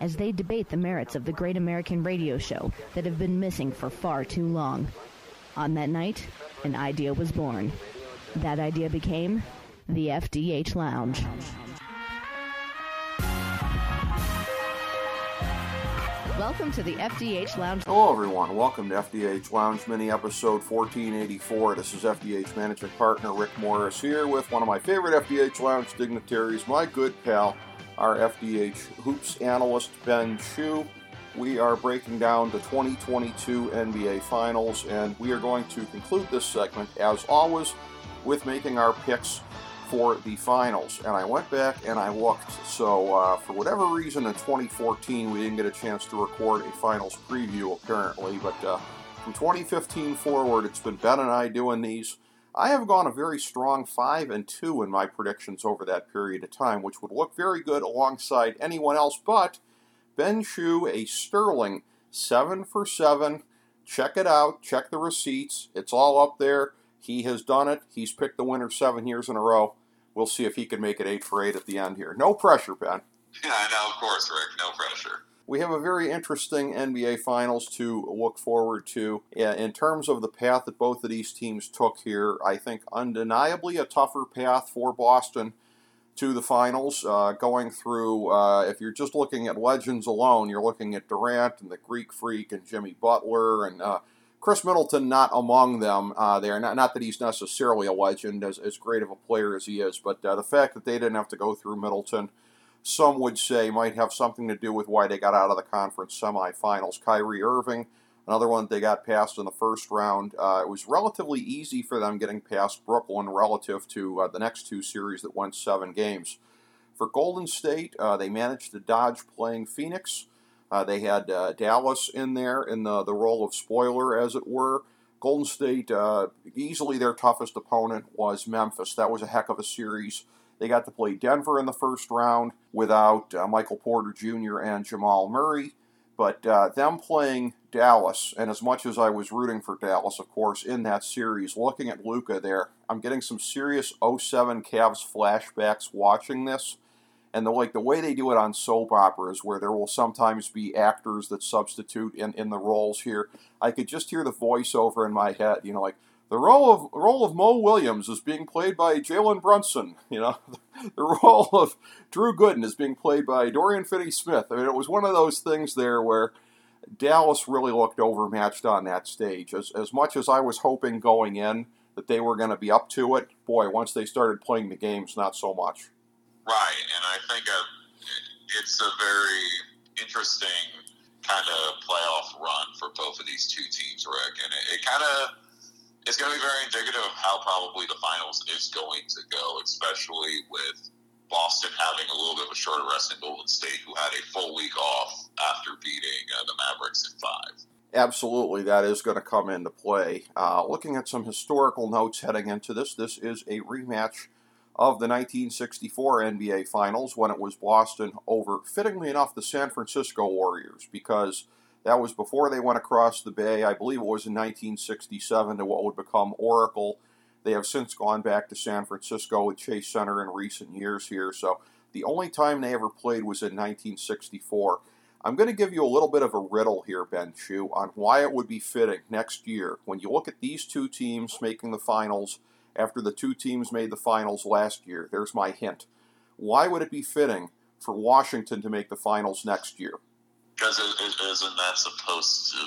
as they debate the merits of the great American radio show that have been missing for far too long. On that night, an idea was born. That idea became the FDH Lounge. Welcome to the FDH Lounge. Hello, everyone. Welcome to FDH Lounge Mini episode 1484. This is FDH Managing Partner Rick Morris here with one of my favorite FDH Lounge dignitaries, my good pal, our FDH Hoops analyst, Ben Chew. We are breaking down the 2022 NBA Finals, and we are going to conclude this segment, as always, with making our picks for the finals. And I went back and I looked. So, uh, for whatever reason, in 2014, we didn't get a chance to record a finals preview, apparently. But uh, from 2015 forward, it's been Ben and I doing these. I have gone a very strong 5 and 2 in my predictions over that period of time, which would look very good alongside anyone else. But Ben Chew, a sterling 7 for 7. Check it out. Check the receipts. It's all up there. He has done it. He's picked the winner seven years in a row. We'll see if he can make it eight for eight at the end here. No pressure, Ben. Yeah, I know, of course, Rick. No pressure. We have a very interesting NBA Finals to look forward to. In terms of the path that both of these teams took here, I think undeniably a tougher path for Boston to the finals. Uh, going through, uh, if you're just looking at legends alone, you're looking at Durant and the Greek Freak and Jimmy Butler and uh, Khris Middleton not among them uh, there. Not, not that he's necessarily a legend, as, as great of a player as he is, but uh, the fact that they didn't have to go through Middleton, some would say, might have something to do with why they got out of the conference semifinals. Kyrie Irving, another one they got past in the first round. Uh, it was relatively easy for them getting past Brooklyn relative to uh, the next two series that went seven games. For Golden State, uh, they managed to dodge playing Phoenix. Uh, they had uh, Dallas in there in the, the role of spoiler, as it were. Golden State, uh, easily their toughest opponent was Memphis. That was a heck of a series. They got to play Denver in the first round without uh, Michael Porter Jr. and Jamal Murray. But uh, them playing Dallas, and as much as I was rooting for Dallas, of course, in that series, looking at Luka there, I'm getting some serious 07 Cavs flashbacks watching this and the like the way they do it on soap operas where there will sometimes be actors that substitute in, in the roles here i could just hear the voiceover in my head you know like the role of role of Mo Williams is being played by Jalen Brunson. You know, the role of Drew Gooden is being played by Dorian Finney-Smith. I mean, it was one of those things there where Dallas really looked overmatched on that stage. As as much as I was hoping going in that they were going to be up to it, boy, once they started playing the games, not so much. Right, and I think uh, it's a very interesting kind of playoff run for both of these two teams, Rick, and it, it kind of it's going to be very indicative of how probably the finals is going to go, especially with Boston having a little bit of a shorter rest in Golden State, who had a full week off after beating uh, the Mavericks in five. Absolutely, that is going to come into play. Uh, looking at some historical notes heading into this, this is a rematch of the 1964 NBA Finals when it was Boston over, fittingly enough, the San Francisco Warriors, because that was before they went across the bay. I believe it was in 1967 to what would become Oracle. They have since gone back to San Francisco with Chase Center in recent years here. So the only time they ever played was in 1964. I'm going to give you a little bit of a riddle here, Ben Chew, on why it would be fitting next year when you look at these two teams making the finals after the two teams made the finals last year. There's my hint. Why would it be fitting for Washington to make the finals next year? Because isn't that supposed to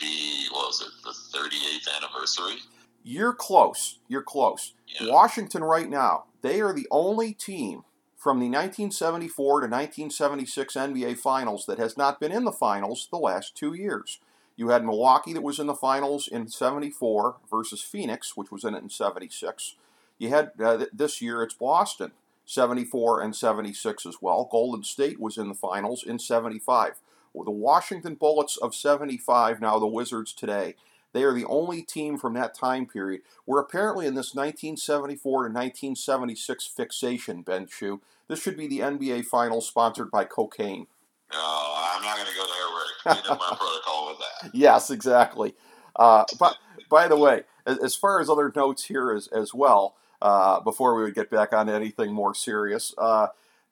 be, what was it, the 38th anniversary? You're close. You're close. Yeah. Washington, right now, they are the only team from the 1974 to 1976 NBA Finals that has not been in the finals the last two years. You had Milwaukee that was in the finals in 74 versus Phoenix, which was in it in 76. You had uh, this year it's Boston, 74 and 76 as well. Golden State was in the finals in 75. The Washington Bullets of 75, now the Wizards today. They are the only team from that time period where apparently in this 1974 to 1976 fixation, Ben Chew, this should be the NBA Finals sponsored by cocaine. No, I'm not going to go there, Rick. You know my protocol with that. Yes, exactly. Uh, but by the way, as, as, far as other notes here as, as well, uh, before we would get back on anything more serious, uh,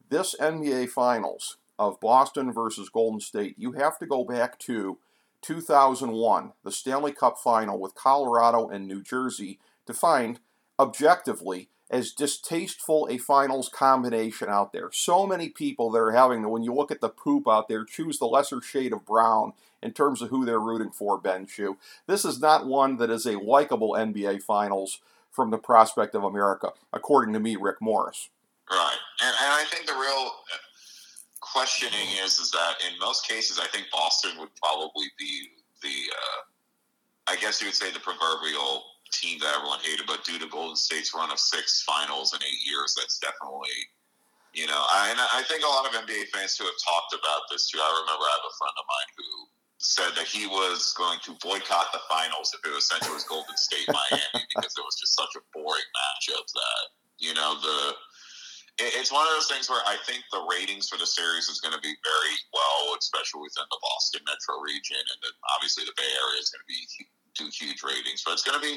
this NBA Finals of Boston versus Golden State, you have to go back to 2001, the Stanley Cup final with Colorado and New Jersey, to find objectively as distasteful a finals combination out there. So many people that are having when you look at the poop out there, choose the lesser shade of brown in terms of who they're rooting for, Ben Chew. This is not one that is a likable NBA finals from the prospect of America, according to me, Rick Morris. Right. And, and I think the real questioning is is that in most cases, I think Boston would probably be the, uh, I guess you would say the proverbial team that everyone hated, but due to Golden State's run of six finals in eight years, that's definitely, you know, I, and I think a lot of NBA fans who have talked about this too. I remember I have a friend of mine who said that he was going to boycott the finals if it was essentially was Golden State Miami because it was just such a boring matchup that, you know, the it's one of those things where I think the ratings for the series is going to be very well, especially within the Boston metro region, and then obviously the Bay Area is going to be do huge ratings. But it's going to be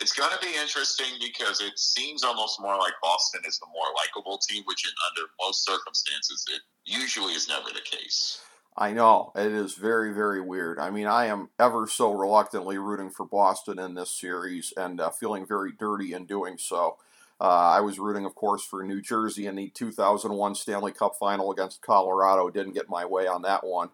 it's going to be interesting because it seems almost more like Boston is the more likable team, which in under most circumstances it usually is never the case. I know it is very very weird. I mean, I am ever so reluctantly rooting for Boston in this series and uh, feeling very dirty in doing so. Uh, I was rooting, of course, for New Jersey in the 2001 Stanley Cup final against Colorado. Didn't get my way on that one.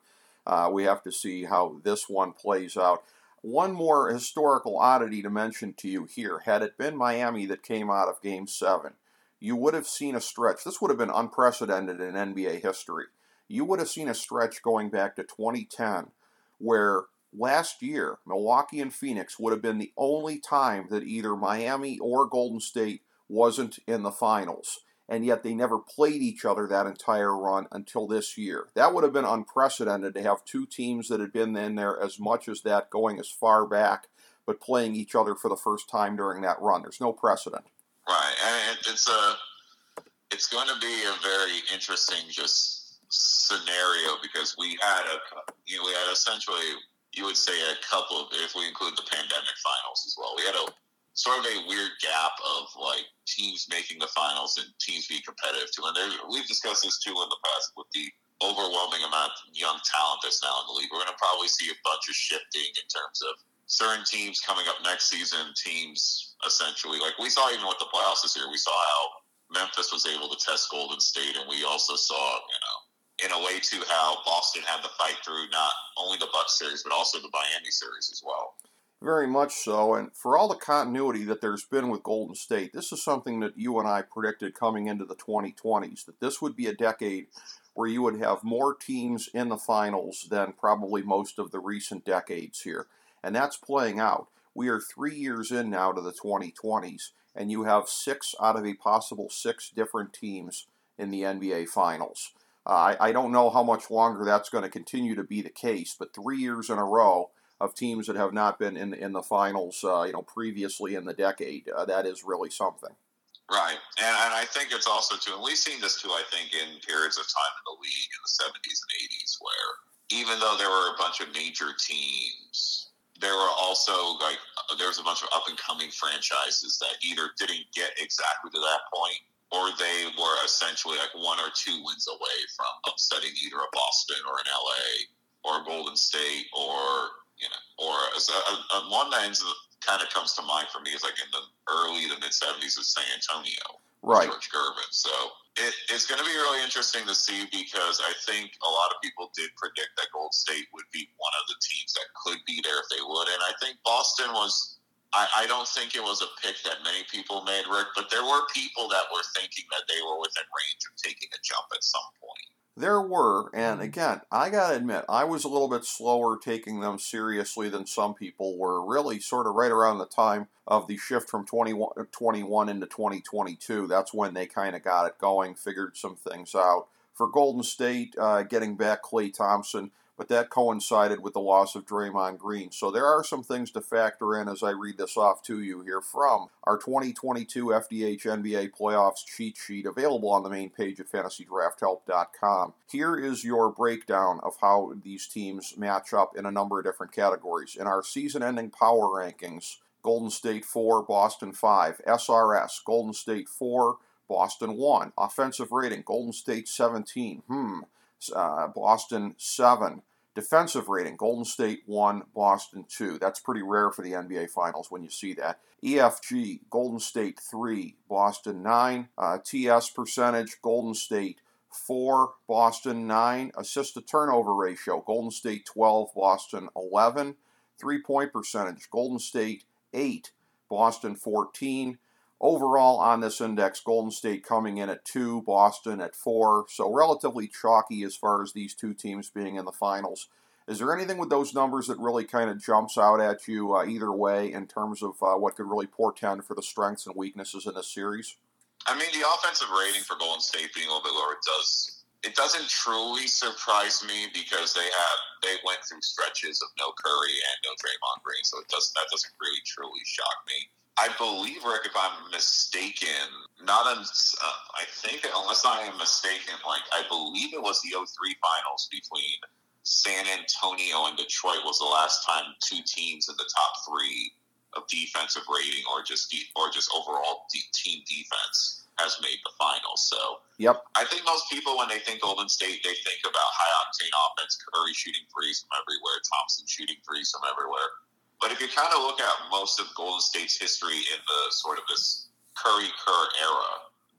Uh, we have to see how this one plays out. One more historical oddity to mention to you here. Had it been Miami that came out of Game 7, you would have seen a stretch. This would have been unprecedented in NBA history. You would have seen a stretch going back to 2010 where last year, Milwaukee and Phoenix would have been the only time that either Miami or Golden State wasn't in the finals. And yet they never played each other that entire run until this year. That would have been unprecedented to have two teams that had been in there as much as that going as far back, but playing each other for the first time during that run. There's no precedent. Right, and it's a it's going to be a very interesting just scenario because we had a you know we had essentially you would say a couple of if we include the pandemic finals as well. We had a sort of a weird gap of like teams making the finals and teams being competitive too. And there, we've discussed this too in the past with the overwhelming amount of young talent that's now in the league. We're going to probably see a bunch of shifting in terms of certain teams coming up next season. Teams essentially like we saw even with the playoffs this year. We saw how Memphis was able to test Golden State, and we also saw you know in a way too how Boston had to fight through not only the Bucks series but also the Miami series as well. Very much so. And for all the continuity that there's been with Golden State, this is something that you and I predicted coming into the 2020s that this would be a decade where you would have more teams in the finals than probably most of the recent decades here. And that's playing out. We are three years in now to the 2020s, and you have six out of a possible six different teams in the NBA Finals. Uh, I, I don't know how much longer that's going to continue to be the case, but three years in a row of teams that have not been in in the finals, uh, you know, previously in the decade. Uh, that is really something. Right, and, and I think it's also too, and we've seen this too. I think in periods of time in the league in the '70s and '80s, where even though there were a bunch of major teams, there were also like there was a bunch of up and coming franchises that either didn't get exactly to that point, or they were essentially like one or two wins away from upsetting either a Boston or an LA or Golden State or you know, or as a, a, one that kind of comes to mind for me is like in the early to mid '70s of San Antonio, right? George Gervin. So it, it's going to be really interesting to see because I think a lot of people did predict that Gold State would be one of the teams that could be there if they would, and I think Boston was. I, I don't think it was a pick that many people made, Rick, but there were people that were thinking that they were within range of taking a jump at some point. There were, and mm-hmm. again, I gotta admit, I was a little bit slower taking them seriously than some people were. Really, sort of right around the time of the shift from 21, 21 into 2022, that's when they kind of got it going, figured some things out. For Golden State, uh, getting back Klay Thompson, but that coincided with the loss of Draymond Green. So there are some things to factor in as I read this off to you here from our 2022 FDH NBA playoffs cheat sheet available on the main page at fantasydrafthelp.com. Here is your breakdown of how these teams match up in a number of different categories. In our season ending power rankings, Golden State 4, Boston 5. SRS, Golden State 4, Boston 1. Offensive rating, Golden State 17. Hmm. Uh, Boston 7. Defensive rating Golden State 1, Boston 2. That's pretty rare for the NBA Finals when you see that. EFG Golden State 3, Boston 9. Uh, TS percentage Golden State 4, Boston 9. Assist to turnover ratio Golden State 12, Boston 11. Three point percentage Golden State 8, Boston 14. Overall on this index, Golden State coming in at 2, Boston at 4. So relatively chalky as far as these two teams being in the finals. Is there anything with those numbers that really kind of jumps out at you uh, either way in terms of uh, what could really portend for the strengths and weaknesses in this series? I mean, the offensive rating for Golden State being a little bit lower does it doesn't truly surprise me because they have they went through stretches of no Curry and no Draymond Green, so it doesn't that doesn't really truly shock me. I believe, Rick, if I'm mistaken, not un, uh, I think, unless I am mistaken, like I believe it was the 03 finals between San Antonio and Detroit was the last time two teams in the top three of defensive rating or just de- or just overall de- team defense has made the finals. So, yep. I think most people, when they think Golden State, they think about high octane offense, Curry shooting threes from everywhere, Thompson shooting threes from everywhere. But if you kind of look at most of Golden State's history in the sort of this Curry Kerr era,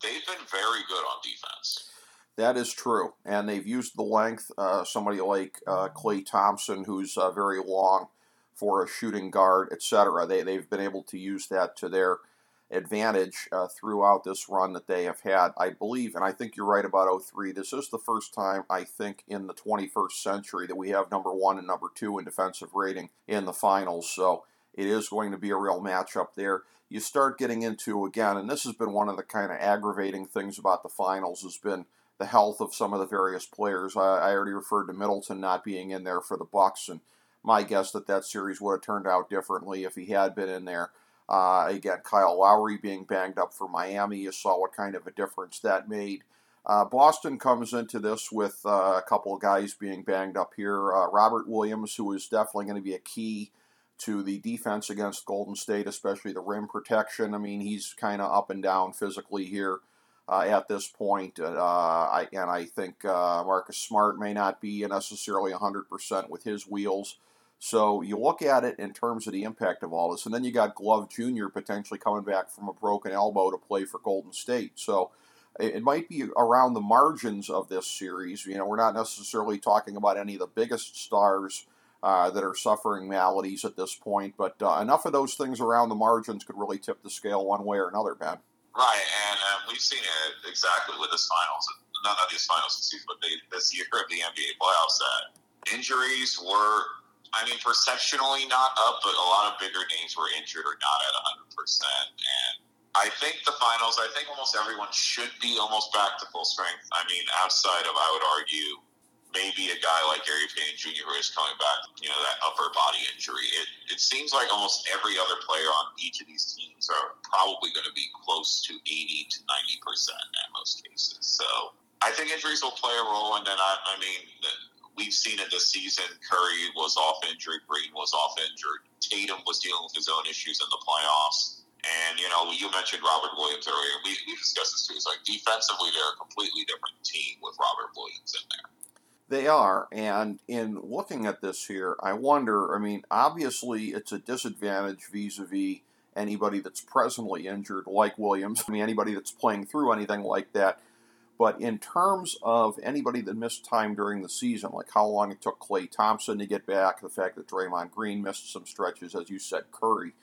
they've been very good on defense. That is true, and they've used the length. Uh, somebody like uh, Klay Thompson, who's uh, very long for a shooting guard, etc. They they've been able to use that to their advantage uh, throughout this run that they have had. I believe, and I think you're right about 03. This is the first time, I think, in the 21st century that we have number one and number two in defensive rating in the finals. So it is going to be a real matchup there. You start getting into, again, and this has been one of the kind of aggravating things about the finals, has been the health of some of the various players. I, I already referred to Middleton not being in there for the Bucks, and my guess that that series would have turned out differently if he had been in there. Uh, again, Kyle Lowry being banged up for Miami, you saw what kind of a difference that made. Uh, Boston comes into this with uh, a couple of guys being banged up here. Uh, Robert Williams, who is definitely going to be a key to the defense against Golden State, especially the rim protection. I mean, he's kind of up and down physically here uh, at this point. Uh, I, and I think Marcus Smart may not be necessarily 100% with his wheels. So you look at it in terms of the impact of all this, and then you got Glove Jr. potentially coming back from a broken elbow to play for Golden State. So it might be around the margins of this series. You know, we're not necessarily talking about any of the biggest stars uh, that are suffering maladies at this point, but uh, enough of those things around the margins could really tip the scale one way or another, Ben. Right, and um, we've seen it exactly with this finals. Not, not these finals season, but they, this year of the NBA playoffs. That injuries were I mean, perceptionally not up, but a lot of bigger names were injured or not at 100%. And I think the finals, I think almost everyone should be almost back to full strength. I mean, outside of, I would argue, maybe a guy like Gary Payton Jr. who is coming back, you know, that upper body injury. It, it seems like almost every other player on each of these teams are probably going to be close to 80 to 90% in most cases. So I think injuries will play a role. And then, I, I mean, we've seen it this season. Curry was off injured. Green was off injured. Tatum was dealing with his own issues in the playoffs. And, you know, you mentioned Robert Williams earlier. We, we discussed this too. It's like defensively, they're a completely different team with Robert Williams in there. They are. And in looking at this here, I wonder I mean, obviously, it's a disadvantage vis a vis anybody that's presently injured, like Williams. I mean, anybody that's playing through anything like that but in terms of anybody that missed time during the season, like how long it took Klay Thompson to get back, the fact that Draymond Green missed some stretches, as you said, Curry,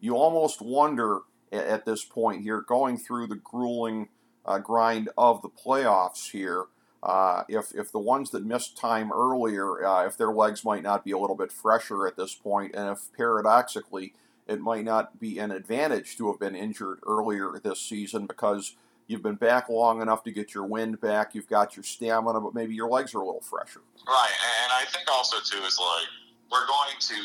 you almost wonder at this point here, going through the grueling uh, grind of the playoffs here, uh, if, if the ones that missed time earlier, uh, if their legs might not be a little bit fresher at this point, and if paradoxically it might not be an advantage to have been injured earlier this season because You've been back long enough to get your wind back. You've got your stamina, but maybe your legs are a little fresher. Right, and I think also too is like we're going to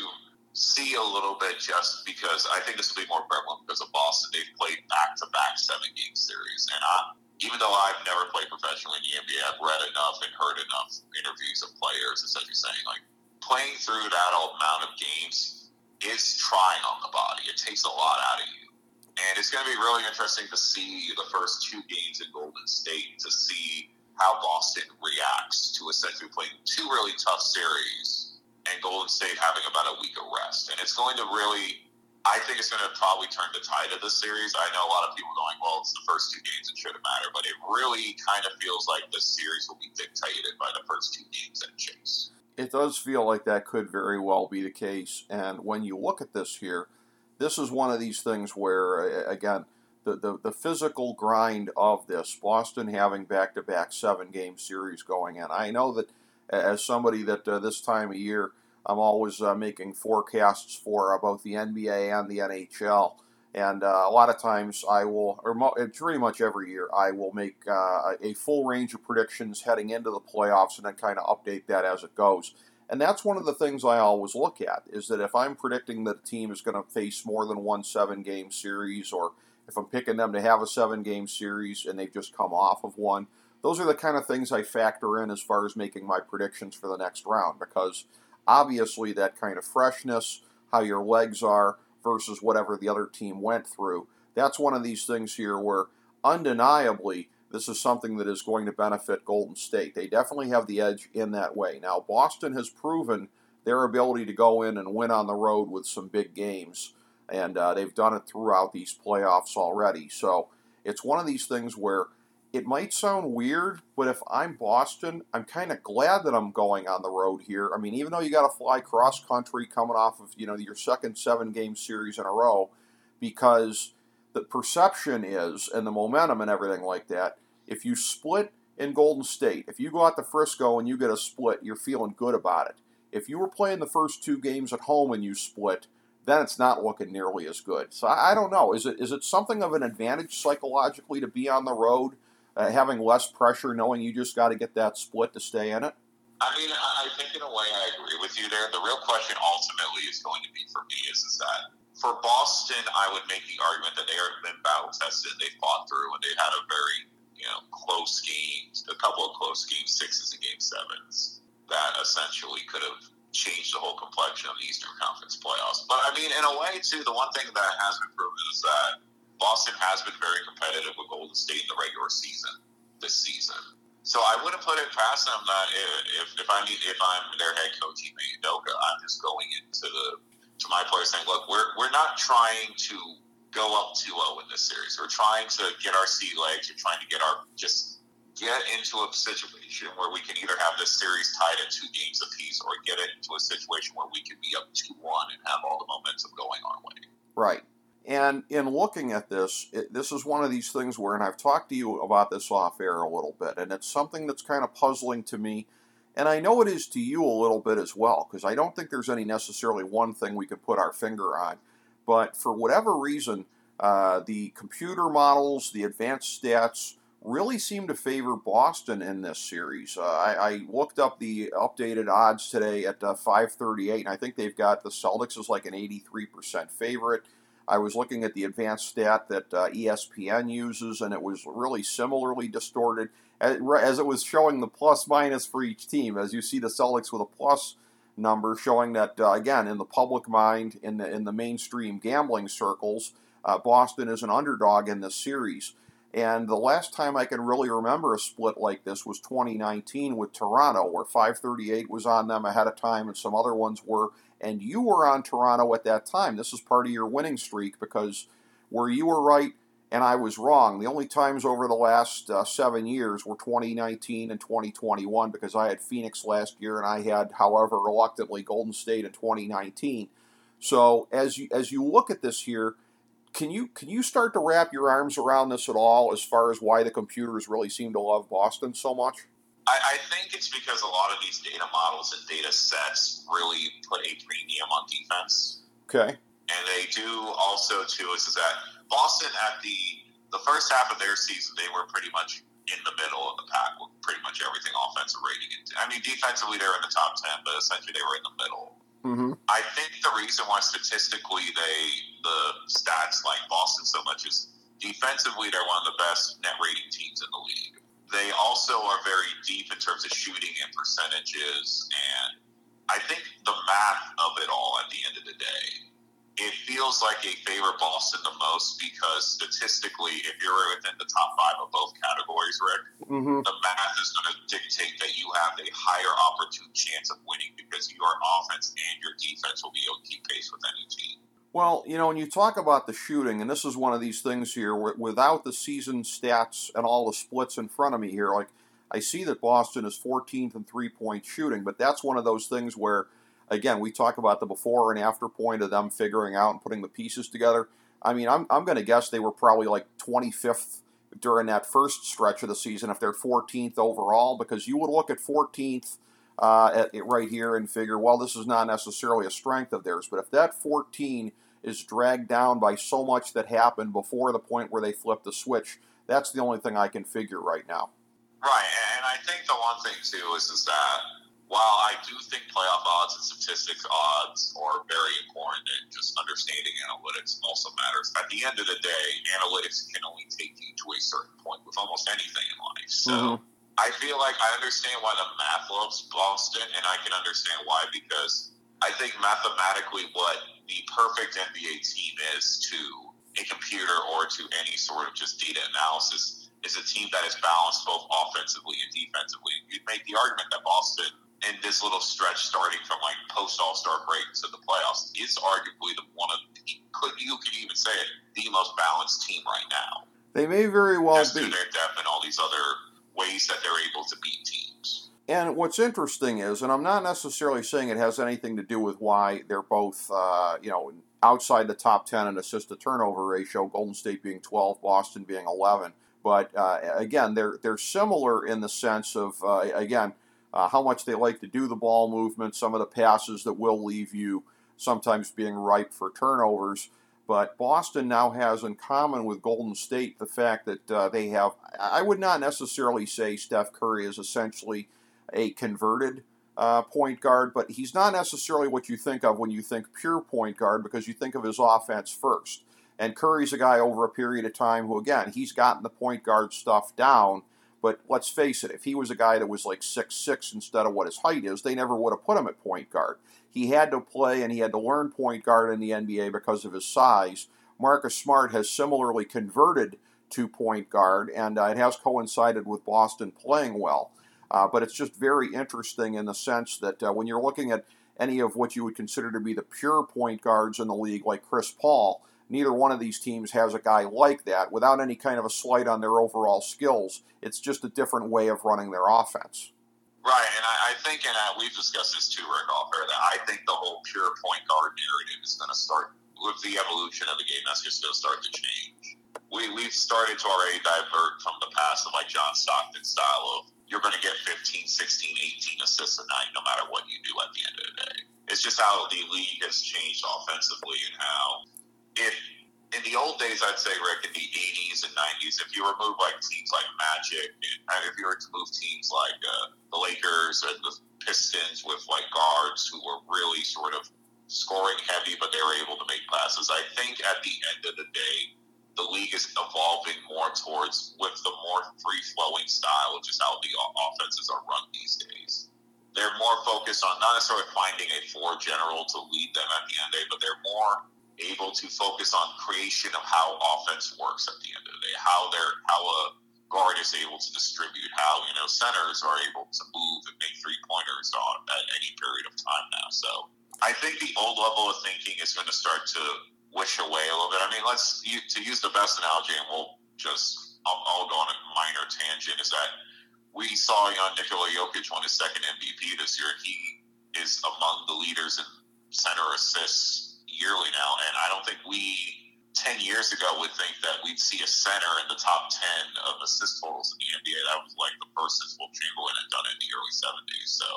see a little bit just because I think this will be more prevalent because of Boston. They've played back to back seven game series, and I, even though I've never played professionally in the NBA, I've read enough and heard enough interviews of players essentially saying like playing through that amount of games is trying on the body. It takes a lot out of you. And it's going to be really interesting to see the first two games in Golden State to see how Boston reacts to essentially playing two really tough series and Golden State having about a week of rest. And it's going to really, I think it's going to probably turn the tide of this series. I know a lot of people going, well, it's the first two games, it shouldn't matter. But it really kind of feels like the series will be dictated by the first two games at Chase. It does feel like that could very well be the case. And when you look at this here, this is one of these things where, again, the, the, the physical grind of this, Boston having back to back seven game series going in. I know that as somebody that uh, this time of year, I'm always uh, making forecasts for both the NBA and the NHL. And uh, a lot of times I will, or mo- pretty much every year, I will make uh, a full range of predictions heading into the playoffs and then kind of update that as it goes. And that's one of the things I always look at is that if I'm predicting that a team is going to face more than one seven game series, or if I'm picking them to have a seven game series and they've just come off of one, those are the kind of things I factor in as far as making my predictions for the next round because obviously that kind of freshness, how your legs are versus whatever the other team went through, that's one of these things here where undeniably this is something that is going to benefit Golden State. They definitely have the edge in that way. Now, Boston has proven their ability to go in and win on the road with some big games, and uh, they've done it throughout these playoffs already. So it's one of these things where it might sound weird, but if I'm Boston, I'm kind of glad that I'm going on the road here. I mean, even though you got to fly cross country coming off of you know your second seven game series in a row, because the perception is and the momentum and everything like that. If you split in Golden State, if you go out to Frisco and you get a split, you're feeling good about it. If you were playing the first two games at home and you split, then it's not looking nearly as good. So I, don't know. Is it is it something of an advantage psychologically to be on the road, uh, having less pressure, knowing you just got to get that split to stay in it? I mean, I think in a way I agree with you there. The real question ultimately is going to be for me is, is that for Boston, I would make the argument that they have been battle tested. They fought through and they had a very you know close games, a couple of close games, sixes and game sevens that essentially could have changed the whole complexion of the Eastern Conference playoffs. But I mean, in a way, too, the one thing that has been proven is that Boston has been very competitive with Golden State in the regular season this season. So I wouldn't put it past them that if, if I need, if I'm their head coach, Ime I'm just going into the to my players saying, look, we're, we're not trying to go up 2-0 in this series. We're trying to get our sea legs. We're trying to get our just get into a situation where we can either have this series tied at two games apiece or get it into a situation where we can be up 2-1 and have all the momentum going our way. Right. And in looking at this, it, this is one of these things where, and I've talked to you about this off air a little bit, and it's something that's kind of puzzling to me and I know it is to you a little bit as well, because I don't think there's any necessarily one thing we can put our finger on. But for whatever reason, uh, the computer models, the advanced stats, really seem to favor Boston in this series. Uh, I, I, looked up the updated odds today at uh, 538, and I think they've got the Celtics as like an 83% favorite. I was looking at the advanced stat that uh, ESPN uses, and it was really similarly distorted as it was showing the plus minus for each team. As you see the Celtics with a plus number, showing that uh, again in the public mind, in the in the mainstream gambling circles, uh, Boston is an underdog in this series. And the last time I can really remember a split like this was 2019 with Toronto, where 538 was on them ahead of time, and some other ones were. And you were on Toronto at that time. This is part of your winning streak because where you were right and I was wrong. The only times over the last uh, seven years were 2019 and 2021 because I had Phoenix last year and I had, however, reluctantly Golden State in 2019. So as you as you look at this here, can you can you start to wrap your arms around this at all as far as why the computers really seem to love Boston so much? I, I think it's because a lot of these data models and data sets really put a premium on defense. Okay. And they do also too is that Boston at the the first half of their season, they were pretty much in the middle of the pack with pretty much everything offensive rating. I mean, defensively, they were in the top 10, but essentially they were in the middle. Mm-hmm. I think the reason why statistically they the stats like Boston so much is defensively they're one of the best net rating teams in the league. They also are very deep in terms of shooting and percentages, and I think the math of it all at the end of the day it feels like they favor Boston the most because statistically, if you're within the top five of both categories, Rick, mm-hmm. the math is going to dictate that you have a higher opportune chance of winning because your offense and your defense will be able to keep pace with any team. Well, you know, when you talk about the shooting, and this is one of these things here, without the season stats and all the splits in front of me here, like I see that Boston is 14th in three point shooting, but that's one of those things where again, we talk about the before and after point of them figuring out and putting the pieces together. I mean, I'm, I'm going to guess they were probably like 25th during that first stretch of the season if they're 14th overall, because you would look at 14th uh, at, right here and figure, well, this is not necessarily a strength of theirs. But if that 14 is dragged down by so much that happened before the point where they flipped the switch, that's the only thing I can figure right now. Right, and I think the one thing too is is that while I do think playoff odds and statistics odds are very important and just understanding analytics also matters, at the end of the day, analytics can only take you to a certain point with almost anything in life. So mm-hmm. I feel like I understand why the math loves Boston, and I can understand why because I think mathematically what the perfect NBA team is to a computer or to any sort of just data analysis is a team that is balanced both offensively and defensively. You'd make the argument that Boston in this little stretch starting from like post All Star break to the playoffs is arguably the one of could you could even say it the most balanced team right now. They may very well Just be. their depth and all these other ways that they're able to beat teams. And what's interesting is, and I'm not necessarily saying it has anything to do with why they're both, uh, you know, outside the top 10 in assist to turnover ratio, Golden State being 12, Boston being 11. But uh, again, they're they're similar in the sense of uh, again uh, how much they like to do the ball movement, some of the passes that will leave you sometimes being ripe for turnovers. But Boston now has in common with Golden State the fact that uh, they have, I would not necessarily say Steph Curry is essentially a converted uh, point guard, but he's not necessarily what you think of when you think pure point guard because you think of his offense first. And Curry's a guy over a period of time who, again, he's gotten the point guard stuff down but let's face it, if he was a guy that was like six six instead of what his height is, they never would have put him at point guard. He had to play and he had to learn point guard in the NBA because of his size. Marcus Smart has similarly converted to point guard, and uh, it has coincided with Boston playing well. Uh, but it's just very interesting in the sense that uh, when you're looking at any of what you would consider to be the pure point guards in the league, like Chris Paul, neither one of these teams has a guy like that without any kind of a slight on their overall skills. It's just a different way of running their offense. Right, and I, I think, and uh, we've discussed this too, Rick, off air, that I think the whole pure point guard narrative is going to start with the evolution of the game. That's just going to start to change. We, we've started to already divert from the past of like John Stockton style of you're going to get 15, 16, 18 assists a night no matter what you do at the end of the day. It's just how the league has changed offensively and how if in the old days, I'd say, Rick, in the 80s and 90s, if you remove like teams like Magic, and if you were to move teams like uh, the Lakers and the Pistons with like guards who were really sort of scoring heavy, but they were able to make passes, I think at the end of the day, the league is evolving more towards with the more free flowing style, which is how the offenses are run these days. They're more focused on not necessarily finding a four general to lead them at the end of the day, but they're more able to focus on creation of how offense works at the end of the day, how they're how a guard is able to distribute, how you know centers are able to move and make three pointers on at any period of time now. So I think the old level of thinking is going to start to wish away a little bit. I mean, let's to use the best analogy, and we'll just I'll, I'll go on a minor tangent. Is that we saw young Nikola Jokic won his second MVP this year. He is among the leaders in center assists yearly now, and I don't think we 10 years ago would think that we'd see a center in the top 10 of assist totals in the NBA. That was like the first since Wilt Chamberlain had done it in the early 70s. So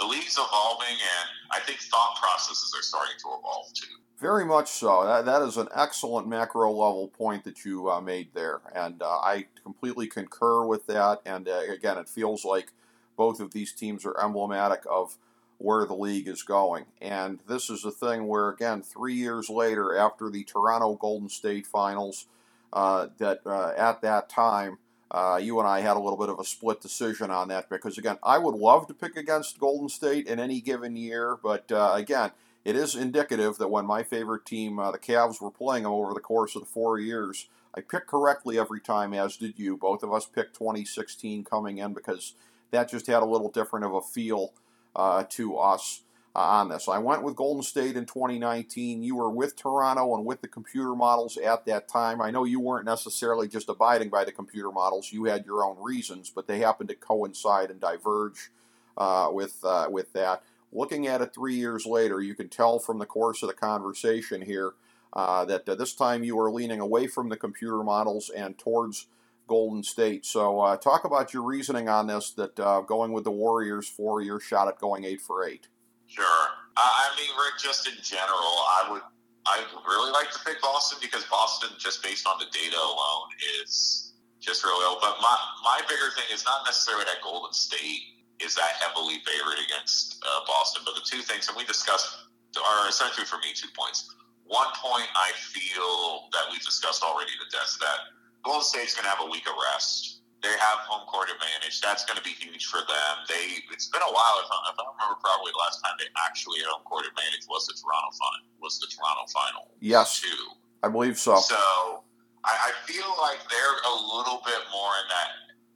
the league's evolving, and I think thought processes are starting to evolve too. Very much so. That, that is an excellent macro level point that you uh, made there. And uh, I completely concur with that. And uh, again, it feels like both of these teams are emblematic of where the league is going. And this is a thing where, again, three years later, after the Toronto Golden State finals, uh, that uh, at that time, uh, you and I had a little bit of a split decision on that because, again, I would love to pick against Golden State in any given year, but again, it is indicative that when my favorite team, uh, the Cavs, were playing them over the course of the four years, I picked correctly every time, as did you. Both of us picked 2016 coming in because that just had a little different of a feel uh, to us uh, on this. I went with Golden State in 2019. You were with Toronto and with the computer models at that time. I know you weren't necessarily just abiding by the computer models. You had your own reasons, but they happened to coincide and diverge uh, with uh, with that looking at it three years later, you can tell from the course of the conversation here uh, that uh, this time you are leaning away from the computer models and towards Golden State. So, uh, talk about your reasoning on this. That uh, going with the Warriors for your shot at going eight for eight. Sure. I mean, Rick. Just in general, I would. I would really like to pick Boston because Boston, just based on the data alone, is just really low. But my my bigger thing is not necessarily that Golden State is that heavily favored against uh, Boston. But the two things, and we discussed, are essentially for me two points. One point I feel that we've discussed already to death that Golden State's going to have a week of rest. They have home court advantage. That's going to be huge for them. They it's been a while. If I, if I remember probably the last time they actually had home court advantage was the Toronto final. Was the Toronto final? Yes, two. I believe so. So I, I feel like they're a little bit more in that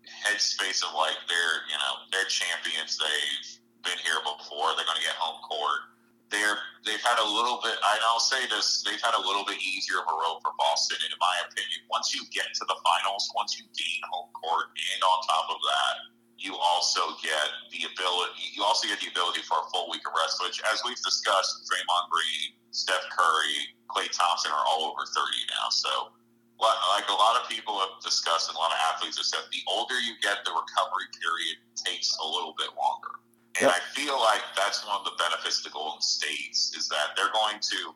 headspace of like they're you know they're champions. They've been here before. They're going to get home court. They're they've had a little bit. I'll say this: they've had a little bit easier of a road for Boston, in my opinion. Once you get to the finals, once you gain home court, and on top of that, you also get the ability. You also get the ability for a full week of rest, which, as we've discussed, Draymond Green, Steph Curry, Klay Thompson are all over thirty now. So like a lot of people have discussed and a lot of athletes have said, the older you get, the recovery period takes a little bit longer. And. I feel like that's one of the benefits to Golden States is that they're going to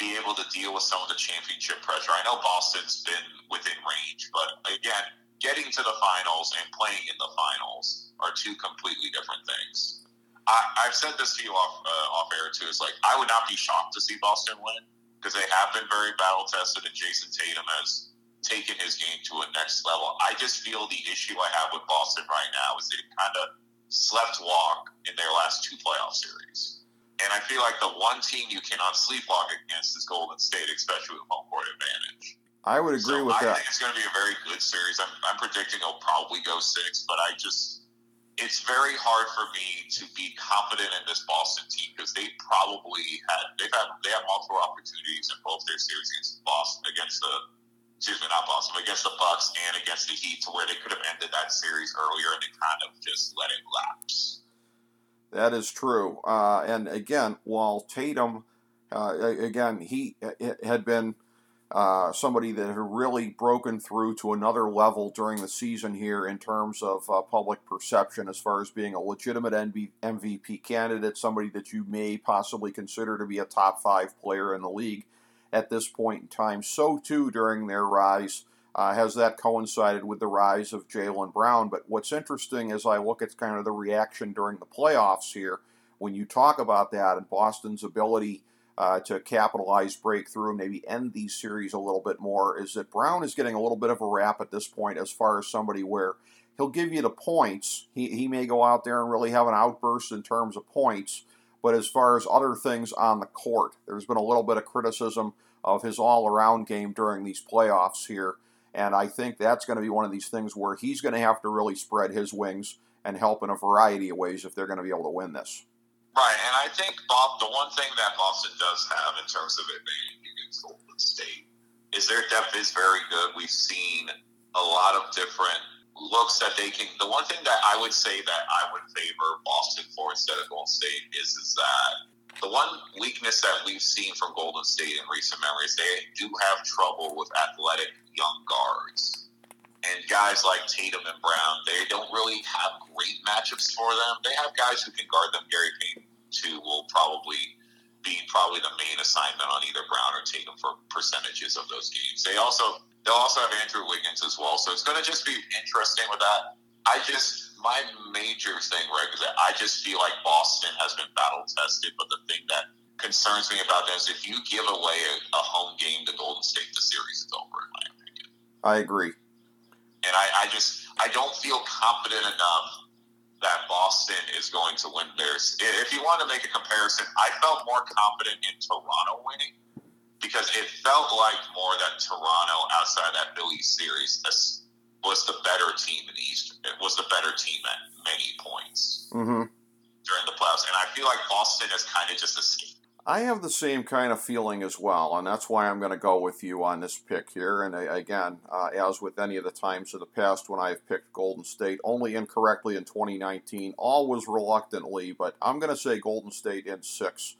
be able to deal with some of the championship pressure. I know Boston's been within range, but again, getting to the finals and playing in the finals are two completely different things. I, have said this to you off uh, off air too. Is like I would not be shocked to see Boston win because they have been very battle tested, and Jayson Tatum has taken his game to a next level. I just feel the issue I have with Boston right now is they kind of slept walk in their last two playoff series. And I feel like the one team you cannot sleepwalk against is Golden State, especially with home court advantage. I would agree so with I that. I think it's going to be a very good series. I'm, I'm predicting it'll probably go six, but I just it's very hard for me to be confident in this Boston team because they probably had they've had they have multiple opportunities in both their series against Boston against the excuse me not Boston against the Bucks and against the Heat to where they could have ended that series earlier and they kind of just let it lapse. That is true, uh, and again, while Tatum, uh, again, he had been uh, somebody that had really broken through to another level during the season here in terms of uh, public perception as far as being a legitimate MVP candidate, somebody that you may possibly consider to be a top five player in the league at this point in time. So, too, during their rise, uh, has that coincided with the rise of Jaylen Brown. But what's interesting as I look at kind of the reaction during the playoffs here, when you talk about that and Boston's ability uh, to capitalize, breakthrough, maybe end these series a little bit more is that Brown is getting a little bit of a rap at this point as far as somebody where he'll give you the points. He, he may go out there and really have an outburst in terms of points, but as far as other things on the court, there's been a little bit of criticism of his all around game during these playoffs here. And I think that's going to be one of these things where he's going to have to really spread his wings and help in a variety of ways if they're going to be able to win this. Right, and I think Bob, the one thing that Boston does have in terms of advantage against Golden State is their depth is very good. We've seen a lot of different looks that they can. The one thing that I would say that I would favor Boston for instead of Golden State is is that the one weakness that we've seen from Golden State in recent memories, they do have trouble with athletic young guards. and guys like Tatum and Brown, they don't really have great matchups for them. They have guys who can guard them. Gary Payton, too, will probably be probably the main assignment on either Brown or Tatum for percentages of those games. They also they'll also have Andrew Wiggins as well. So it's going to just be interesting with that. I just my major thing, Rick, is that I just feel like Boston has been battle tested, but the thing that concerns me about them is if you give away a, a home game to Golden State, the series is over, in my opinion. I agree. And I, I just I don't feel confident enough that Boston is going to win theirs. If you want to make a comparison, I felt more confident in Toronto winning because it felt like more that Toronto outside of that Phillies series was the better team in the East. It was the better team at many points mm-hmm. during the playoffs, and I feel like Boston has kind of just escaped I have the same kind of feeling as well, and that's why I'm going to go with you on this pick here. And again, uh, as with any of the times of the past when I've picked Golden State, only incorrectly in 2019, always reluctantly, but I'm going to say Golden State in six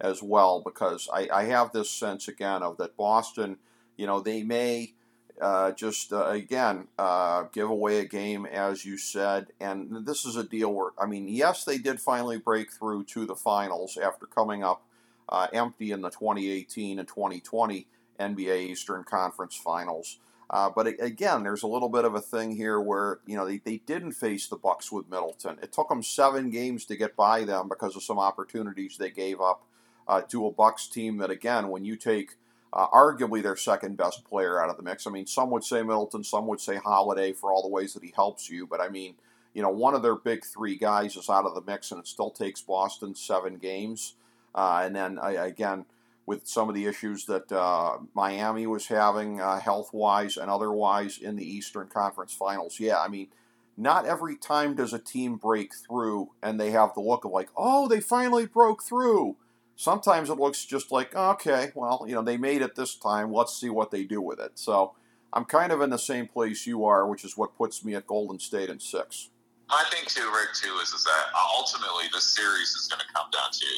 as well because I, I have this sense again of that Boston, you know, they may. Uh, just uh, again uh, give away a game as you said and this is a deal where i mean yes they did finally break through to the finals after coming up uh, empty in the 2018 and 2020 NBA Eastern Conference Finals. Uh, but again, there's a little bit of a thing here where you know they, they didn't face the Bucks with Middleton. It took them seven games to get by them because of some opportunities they gave up uh, to a Bucks team that again, when you take uh, arguably their second best player out of the mix, I mean, some would say Middleton, some would say Holiday for all the ways that he helps you, but I mean, you know, one of their big three guys is out of the mix, and it still takes Boston seven games. Uh, and then again, with some of the issues that uh, Miami was having uh, health wise and otherwise in the Eastern Conference Finals. Yeah, I mean, not every time does a team break through and they have the look of like, oh, they finally broke through. Sometimes it looks just like, okay, well, you know, they made it this time. Let's see what they do with it. So I'm kind of in the same place you are, which is what puts me at Golden State in six. I think too, Rick, too, is, is that ultimately this series is going to come down to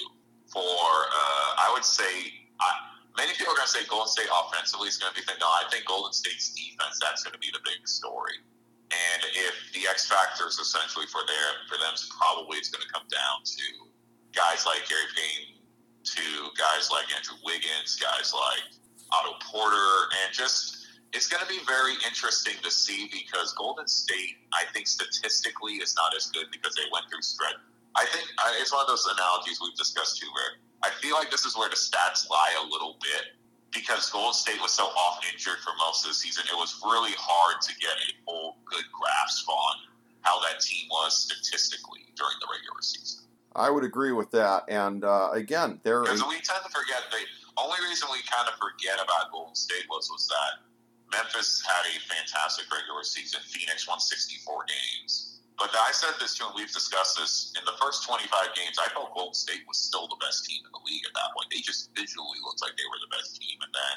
for, uh, I would say, I, many people are going to say Golden State offensively is going to be thing. No, I think Golden State's defense, that's going to be the big story. And if the X factors essentially for their for them, probably it's going to come down to guys like Gary Payton, to guys like Andrew Wiggins, guys like Otto Porter, and just it's going to be very interesting to see because Golden State, I think statistically, is not as good because they went through stretch I think uh, it's one of those analogies we've discussed too, where I feel like this is where the stats lie a little bit because Golden State was so off injured for most of the season. It was really hard to get a full good grasp on how that team was statistically during the regular season. I would agree with that. And uh, again, there because we tend to forget the only reason we kind of forget about Golden State was was that Memphis had a fantastic regular season. Phoenix won 64 games. But I said this too, and we've discussed this. In the first 25 games, I felt Golden State was still the best team in the league at that point. They just visually looked like they were the best team. And then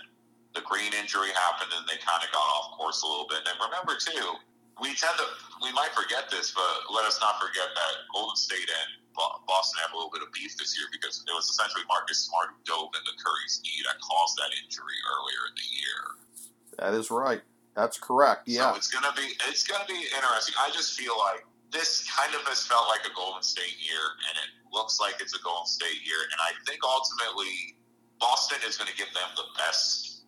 the Green injury happened, and they kind of got off course a little bit. And remember, too, we tend to, we might forget this, but let us not forget that Golden State and Boston have a little bit of beef this year because it was essentially Marcus Smart who dove into Curry's knee that caused that injury earlier in the year. That is right. That's correct. Yeah. So it's gonna be it's gonna be interesting. I just feel like this kind of has felt like a Golden State year, and it looks like it's a Golden State year. And I think ultimately, Boston is going to give them the best.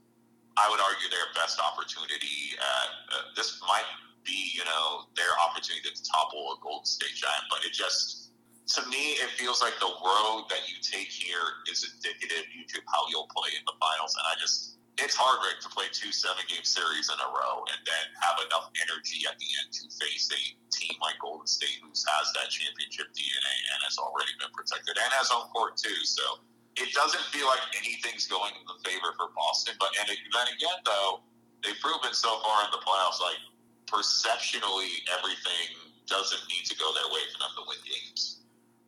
I would argue their best opportunity. At, uh, this might be, you know, their opportunity to topple a Golden State giant, but it just, to me, it feels like the road that you take here is indicative to how you'll play in the finals. And I just, it's hard, Rick, to play two seven game series in a row and then have enough energy at the end to face a team like Golden State, who has that championship DNA and has already been protected and has home court too. So it doesn't feel like anything's going in the favor for Boston. But and then again, though, they've proven so far in the playoffs, like perceptionally, everything doesn't need to go their way for them to win games.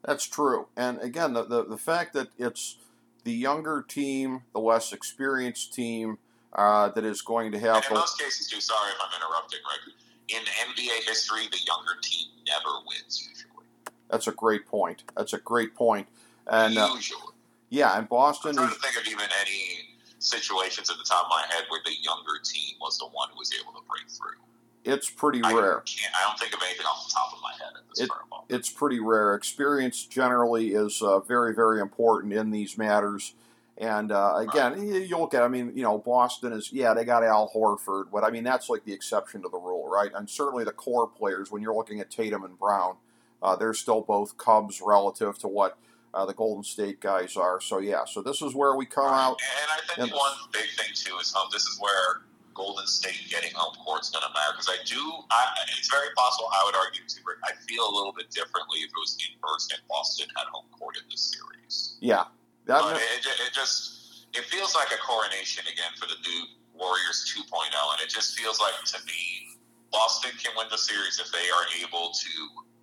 That's true. And again, the, the, the fact that it's the younger team, the less experienced team uh, that is going to have. And in most cases, too. Sorry if I'm interrupting, Rick. In NBA history, the younger team never wins usually. That's a great point. That's a great point. And uh, usually, yeah, and Boston. I'm trying is, to think of even any situations at the top of my head where the younger team was the one who was able to break through. It's pretty I rare. I don't think of anything off the top of my head at this It- current moment. It's pretty rare. Experience generally is uh, very, very important in these matters. And uh, again, you you look at, I mean, you know, Boston is, yeah, they got Al Horford, but I mean, that's like the exception to the rule, right? And certainly the core players, when you're looking at Tatum and Brown, uh, they're still both Cubs relative to what uh, the Golden State guys are. So, yeah, so this is where we come out. And I think and- one big thing too is um, this is where Golden State getting home court is going to matter because I do. I, it's very possible. I would argue too. I feel a little bit differently if it was in person and Boston had home court in this series. Yeah. That, But it, it, it just it feels like a coronation again for the new Warriors 2.0, and it just feels like to me Boston can win the series if they are able to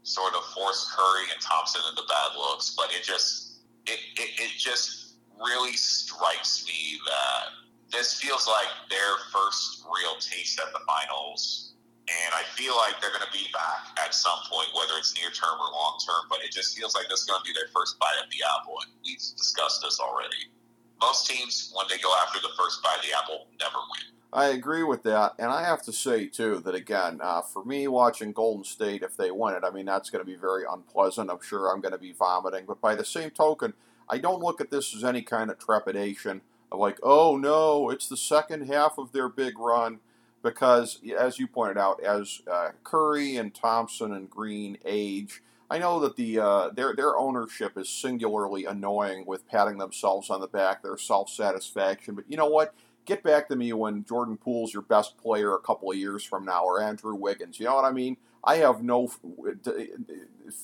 sort of force Curry and Thompson into bad looks. But it just it, it, it just really strikes me that this feels like their first real taste at the finals. And I feel like they're going to be back at some point, whether it's near term or long term. But it just feels like this is going to be their first bite at the apple. And we've discussed this already. Most teams, when they go after the first bite of the apple, never win. I agree with that, and I have to say too that again, uh, for me watching Golden State, if they win it, I mean that's going to be very unpleasant. I'm sure I'm going to be vomiting, but by the same token, I don't look at this as any kind of trepidation of like, oh no, it's the second half of their big run, because as you pointed out, as uh, Curry and Thompson and Green age. I know that the uh, their their ownership is singularly annoying with patting themselves on the back, their self satisfaction. But you know what? get back to me when Jordan Poole's your best player a couple of years from now, or Andrew Wiggins. You know what I mean? I have no f- d-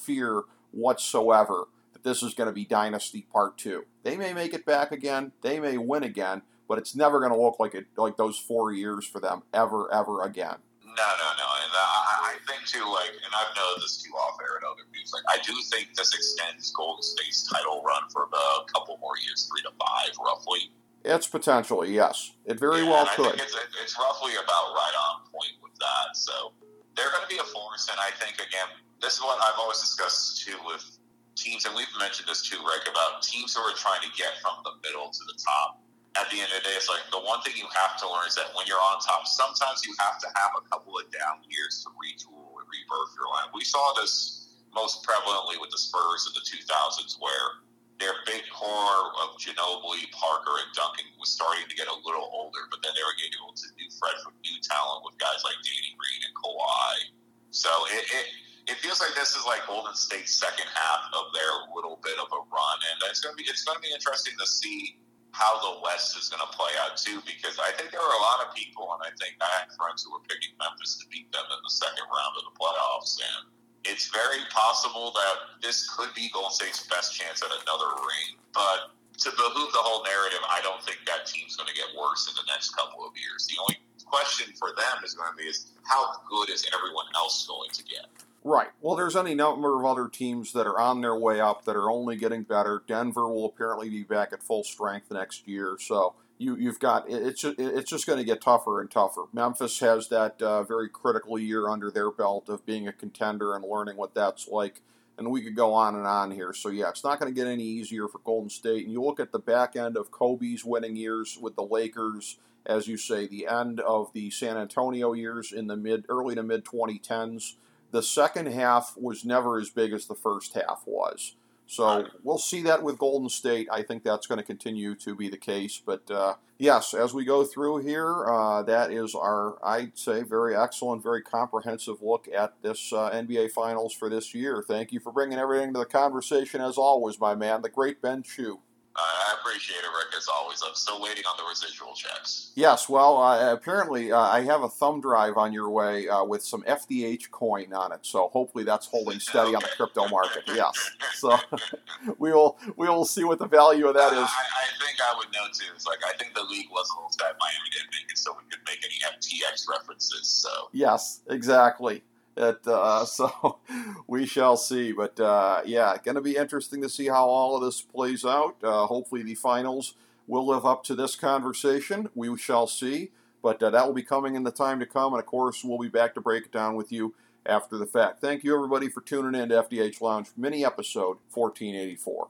fear whatsoever this is going to be Dynasty Part Two. They may make it back again, they may win again, but it's never going to look like it like those four years for them ever, ever again. No, no, no. And I, I think too, like, and I've noted this too off air and other news. Like, I do think this extends Golden State's title run for a couple more years, three to five, roughly. It's potentially yes, it very Yeah, well could. think it's, it's roughly about right on point with that. So they're going to be a force, and I think again, this is what I've always discussed too with teams, and we've mentioned this too, Rick, about teams who are trying to get from the middle to the top. At the end of the day, it's like the one thing you have to learn is that when you're on top, sometimes you have to have a couple of down years to retool and rebirth your line. We saw this most prevalently with the Spurs in the 2000s, where their big core of Ginobili, Parker, and Duncan was starting to get a little older, but then they were getting able to do fresh with new talent with guys like Danny Green and Kawhi. So it, it it feels like this is like Golden State's second half of their little bit of a run, and it's gonna be it's gonna be interesting to see how the West is going to play out too, because I think there are a lot of people, and I think I had friends who were picking Memphis to beat them in the second round of the playoffs, and it's very possible that this could be Golden State's best chance at another ring. But to behoove the whole narrative, I don't think that team's going to get worse in the next couple of years. The only question for them is going to be is how good is everyone else going to get? Right. Well, there's any number of other teams that are on their way up that are only getting better. Denver will apparently be back at full strength next year, so you you've got it's just, it's just going to get tougher and tougher. Memphis has that uh, very critical year under their belt of being a contender and learning what that's like. And we could go on and on here. So yeah, it's not going to get any easier for Golden State. And you look at the back end of Kobe's winning years with the Lakers, as you say, the end of the San Antonio years in the mid early to mid 2010s the second half was never as big as the first half was. So we'll see that with Golden State. I think that's going to continue to be the case. But uh, yes, as we go through here, uh, that is our, I'd say, very excellent, very comprehensive look at this uh, NBA Finals for this year. Thank you for bringing everything to the conversation, as always, my man, the great Ben Chew. I appreciate it, Rick, as always. I'm still waiting on the residual checks. Yes, well, uh, apparently uh, I have a thumb drive on your way uh, with some FDH coin on it, so hopefully that's holding steady on the crypto market. Yes, so we will we will see what the value of that I. I think I would know too. It's like I think the league was a little sad Miami didn't make it, so we could make any FTX references. So Yes, exactly. It, uh, so we shall see, but uh, yeah, going to be interesting to see how all of this plays out. Uh, hopefully, the finals will live up to this conversation. We shall see, but uh, that will be coming in the time to come, and of course, we'll be back to break it down with you after the fact. Thank you, everybody, for tuning in to FDH Lounge mini episode 1484.